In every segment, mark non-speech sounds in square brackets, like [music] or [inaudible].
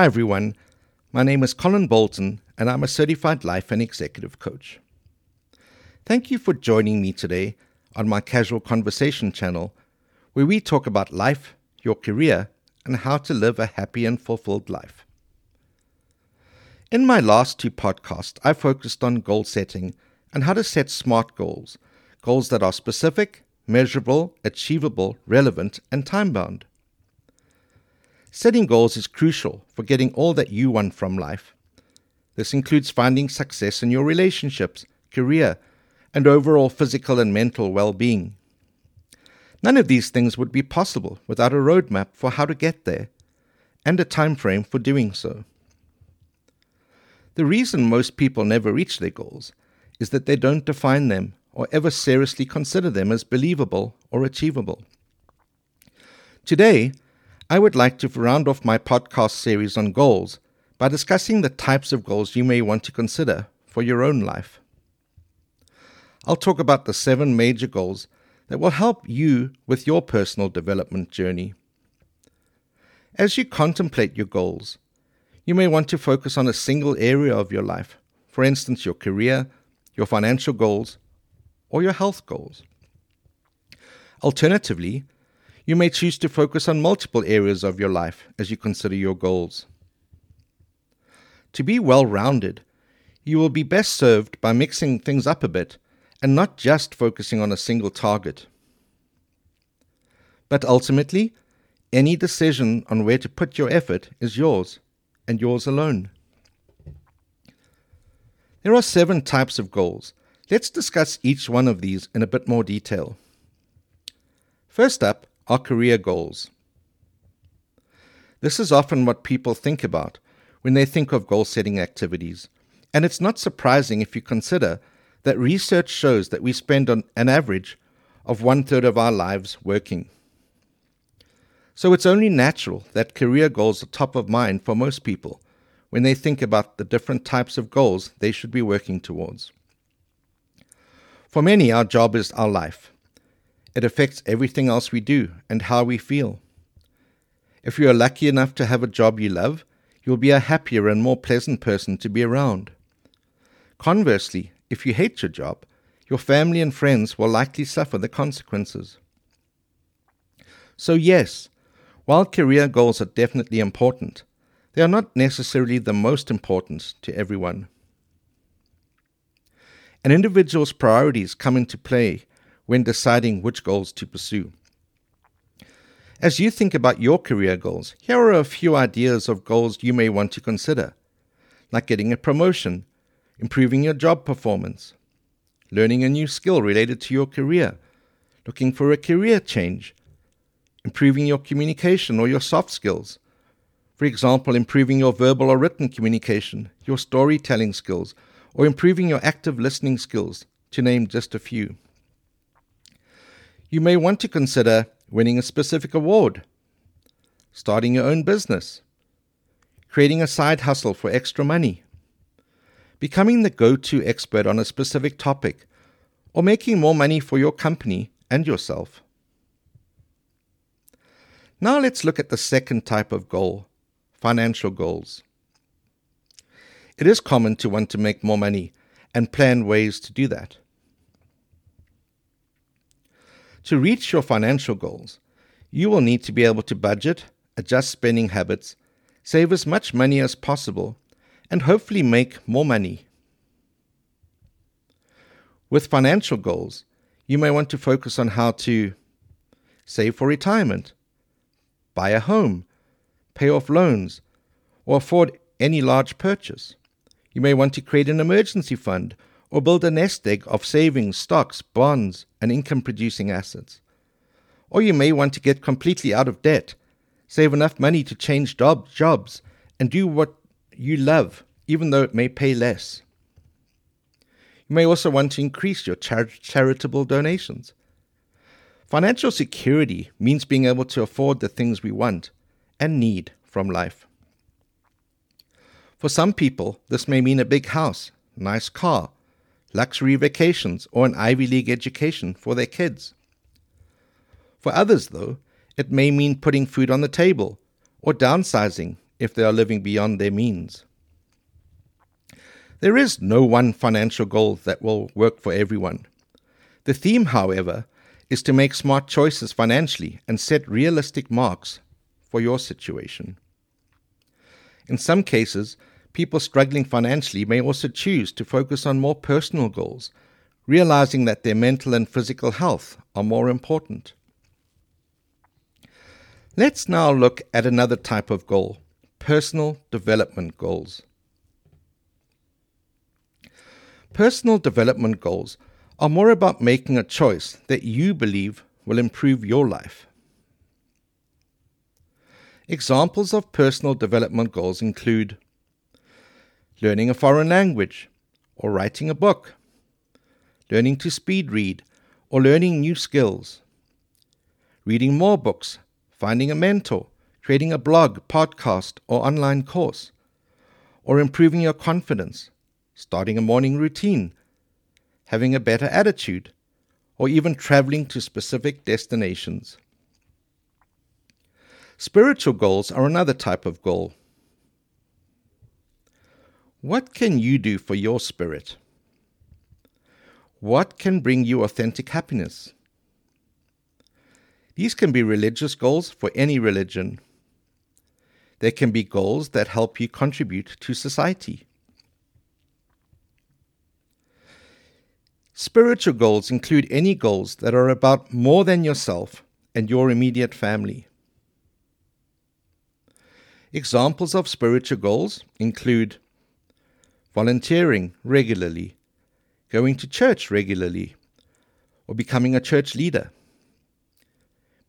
Hi, everyone. My name is Colin Bolton, and I'm a certified life and executive coach. Thank you for joining me today on my Casual Conversation channel, where we talk about life, your career, and how to live a happy and fulfilled life. In my last two podcasts, I focused on goal setting and how to set smart goals, goals that are specific, measurable, achievable, relevant, and time bound. Setting goals is crucial for getting all that you want from life. This includes finding success in your relationships, career, and overall physical and mental well being. None of these things would be possible without a roadmap for how to get there and a time frame for doing so. The reason most people never reach their goals is that they don't define them or ever seriously consider them as believable or achievable. Today, I would like to round off my podcast series on goals by discussing the types of goals you may want to consider for your own life. I'll talk about the seven major goals that will help you with your personal development journey. As you contemplate your goals, you may want to focus on a single area of your life, for instance, your career, your financial goals, or your health goals. Alternatively, you may choose to focus on multiple areas of your life as you consider your goals. To be well rounded, you will be best served by mixing things up a bit and not just focusing on a single target. But ultimately, any decision on where to put your effort is yours and yours alone. There are seven types of goals. Let's discuss each one of these in a bit more detail. First up are career goals. This is often what people think about when they think of goal setting activities, and it's not surprising if you consider that research shows that we spend on an average of one third of our lives working. So it's only natural that career goals are top of mind for most people when they think about the different types of goals they should be working towards. For many, our job is our life. It affects everything else we do and how we feel. If you are lucky enough to have a job you love, you'll be a happier and more pleasant person to be around. Conversely, if you hate your job, your family and friends will likely suffer the consequences. So, yes, while career goals are definitely important, they are not necessarily the most important to everyone. An individual's priorities come into play when deciding which goals to pursue. As you think about your career goals, here are a few ideas of goals you may want to consider, like getting a promotion, improving your job performance, learning a new skill related to your career, looking for a career change, improving your communication or your soft skills. For example, improving your verbal or written communication, your storytelling skills, or improving your active listening skills, to name just a few. You may want to consider winning a specific award, starting your own business, creating a side hustle for extra money, becoming the go to expert on a specific topic, or making more money for your company and yourself. Now let's look at the second type of goal financial goals. It is common to want to make more money and plan ways to do that. To reach your financial goals, you will need to be able to budget, adjust spending habits, save as much money as possible, and hopefully make more money. With financial goals, you may want to focus on how to save for retirement, buy a home, pay off loans, or afford any large purchase. You may want to create an emergency fund or build a nest egg of savings, stocks, bonds, and income producing assets. Or you may want to get completely out of debt, save enough money to change job, jobs, and do what you love, even though it may pay less. You may also want to increase your char- charitable donations. Financial security means being able to afford the things we want and need from life. For some people, this may mean a big house, nice car, luxury vacations, or an Ivy League education for their kids. For others, though, it may mean putting food on the table, or downsizing if they are living beyond their means. There is no one financial goal that will work for everyone. The theme, however, is to make smart choices financially and set realistic marks for your situation. In some cases, people struggling financially may also choose to focus on more personal goals, realizing that their mental and physical health are more important. Let's now look at another type of goal personal development goals. Personal development goals are more about making a choice that you believe will improve your life. Examples of personal development goals include learning a foreign language, or writing a book, learning to speed read, or learning new skills, reading more books, finding a mentor, creating a blog, podcast, or online course, or improving your confidence, starting a morning routine, having a better attitude, or even traveling to specific destinations. Spiritual goals are another type of goal. What can you do for your spirit? What can bring you authentic happiness? These can be religious goals for any religion. There can be goals that help you contribute to society. Spiritual goals include any goals that are about more than yourself and your immediate family. Examples of spiritual goals include volunteering regularly, going to church regularly, or becoming a church leader,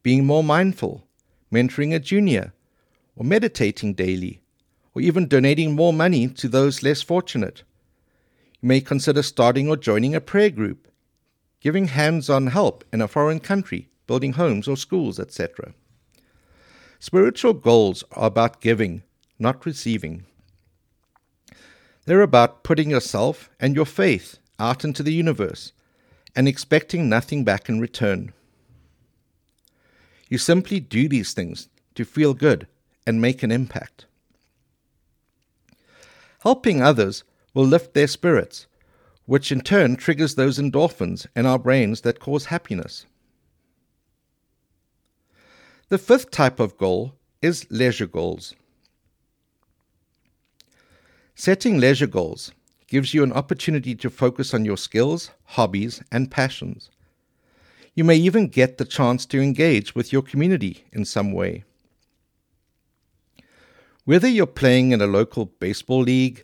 being more mindful, mentoring a junior, or meditating daily, or even donating more money to those less fortunate. You may consider starting or joining a prayer group, giving hands on help in a foreign country, building homes or schools, etc. Spiritual goals are about giving, not receiving. They're about putting yourself and your faith out into the universe and expecting nothing back in return. You simply do these things to feel good and make an impact. Helping others will lift their spirits, which in turn triggers those endorphins in our brains that cause happiness. The fifth type of goal is leisure goals. Setting leisure goals gives you an opportunity to focus on your skills, hobbies, and passions. You may even get the chance to engage with your community in some way. Whether you're playing in a local baseball league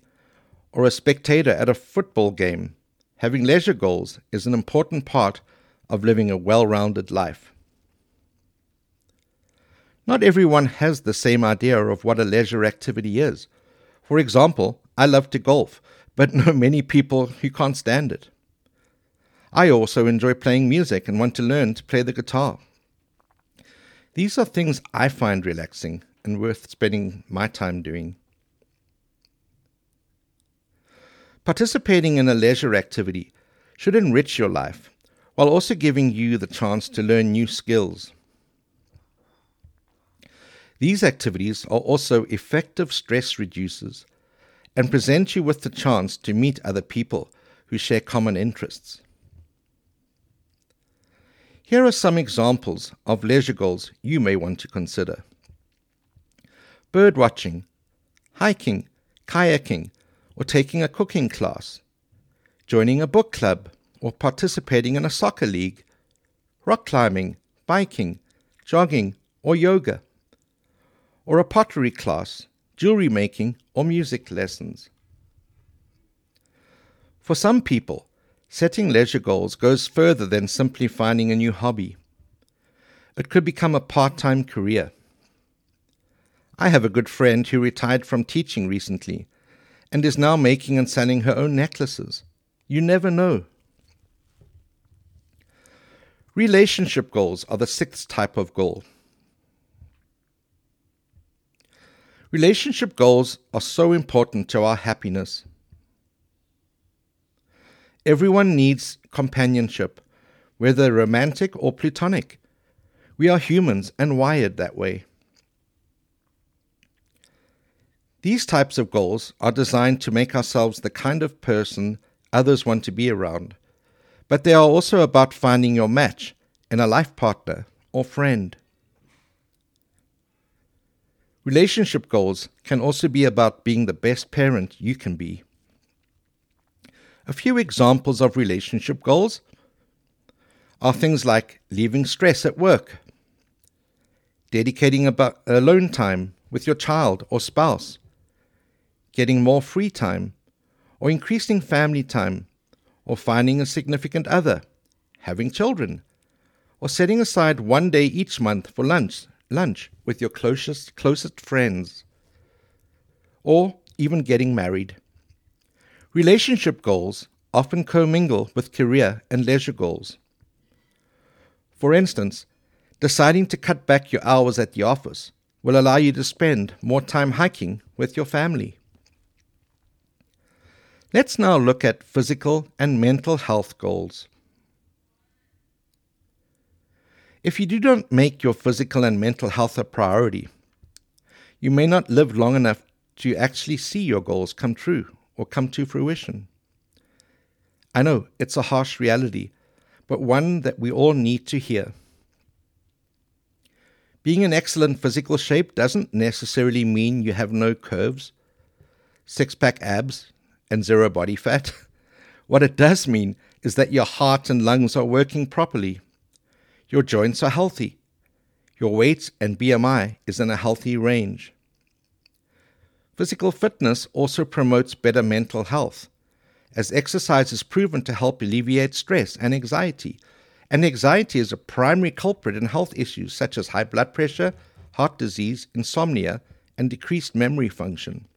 or a spectator at a football game, having leisure goals is an important part of living a well rounded life. Not everyone has the same idea of what a leisure activity is. For example, I love to golf, but [laughs] know many people who can't stand it. I also enjoy playing music and want to learn to play the guitar. These are things I find relaxing and worth spending my time doing. Participating in a leisure activity should enrich your life while also giving you the chance to learn new skills. These activities are also effective stress reducers and present you with the chance to meet other people who share common interests. Here are some examples of leisure goals you may want to consider bird watching, hiking, kayaking, or taking a cooking class, joining a book club, or participating in a soccer league, rock climbing, biking, jogging, or yoga or a pottery class, jewelry making, or music lessons. For some people, setting leisure goals goes further than simply finding a new hobby. It could become a part time career. I have a good friend who retired from teaching recently and is now making and selling her own necklaces. You never know. Relationship goals are the sixth type of goal. Relationship goals are so important to our happiness. Everyone needs companionship, whether romantic or platonic. We are humans and wired that way. These types of goals are designed to make ourselves the kind of person others want to be around, but they are also about finding your match in a life partner or friend. Relationship goals can also be about being the best parent you can be. A few examples of relationship goals are things like leaving stress at work, dedicating about alone time with your child or spouse, getting more free time, or increasing family time, or finding a significant other, having children, or setting aside one day each month for lunch lunch with your closest, closest friends, or even getting married. Relationship goals often commingle with career and leisure goals. For instance, deciding to cut back your hours at the office will allow you to spend more time hiking with your family. Let's now look at physical and mental health goals. If you do not make your physical and mental health a priority, you may not live long enough to actually see your goals come true or come to fruition. I know it's a harsh reality, but one that we all need to hear. Being in excellent physical shape doesn't necessarily mean you have no curves, six pack abs, and zero body fat. [laughs] What it does mean is that your heart and lungs are working properly your joints are healthy. Your weight and BMI is in a healthy range. Physical fitness also promotes better mental health, as exercise is proven to help alleviate stress and anxiety. And anxiety is a primary culprit in health issues such as high blood pressure, heart disease, insomnia, and decreased memory function.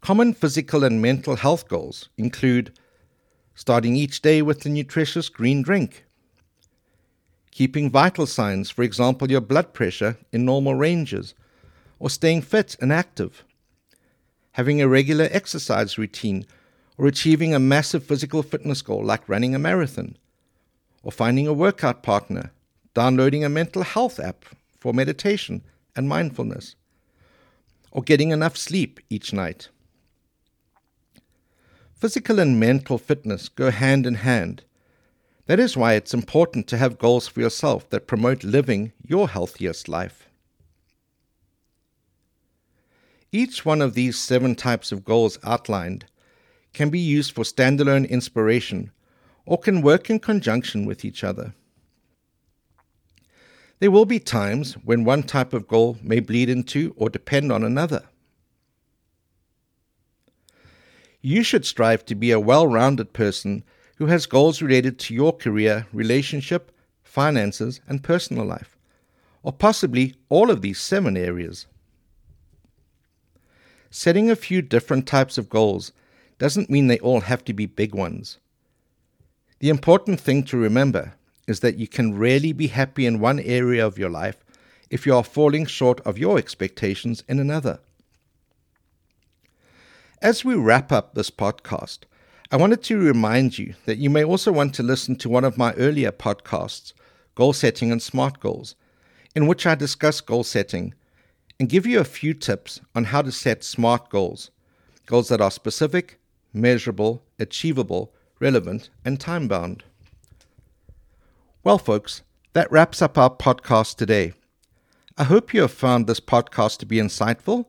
Common physical and mental health goals include starting each day with a nutritious green drink, keeping vital signs, for example, your blood pressure, in normal ranges, or staying fit and active, having a regular exercise routine, or achieving a massive physical fitness goal like running a marathon, or finding a workout partner, downloading a mental health app for meditation and mindfulness, or getting enough sleep each night. Physical and mental fitness go hand in hand that is why it's important to have goals for yourself that promote living your healthiest life. Each one of these seven types of goals outlined can be used for standalone inspiration or can work in conjunction with each other. There will be times when one type of goal may bleed into or depend on another. You should strive to be a well rounded person who has goals related to your career, relationship, finances, and personal life, or possibly all of these seven areas. Setting a few different types of goals doesn't mean they all have to be big ones. The important thing to remember is that you can rarely be happy in one area of your life if you are falling short of your expectations in another. As we wrap up this podcast, I wanted to remind you that you may also want to listen to one of my earlier podcasts, Goal Setting and Smart Goals, in which I discuss goal setting and give you a few tips on how to set smart goals, goals that are specific, measurable, achievable, relevant, and time bound. Well, folks, that wraps up our podcast today. I hope you have found this podcast to be insightful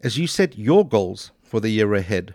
as you set your goals for the year ahead.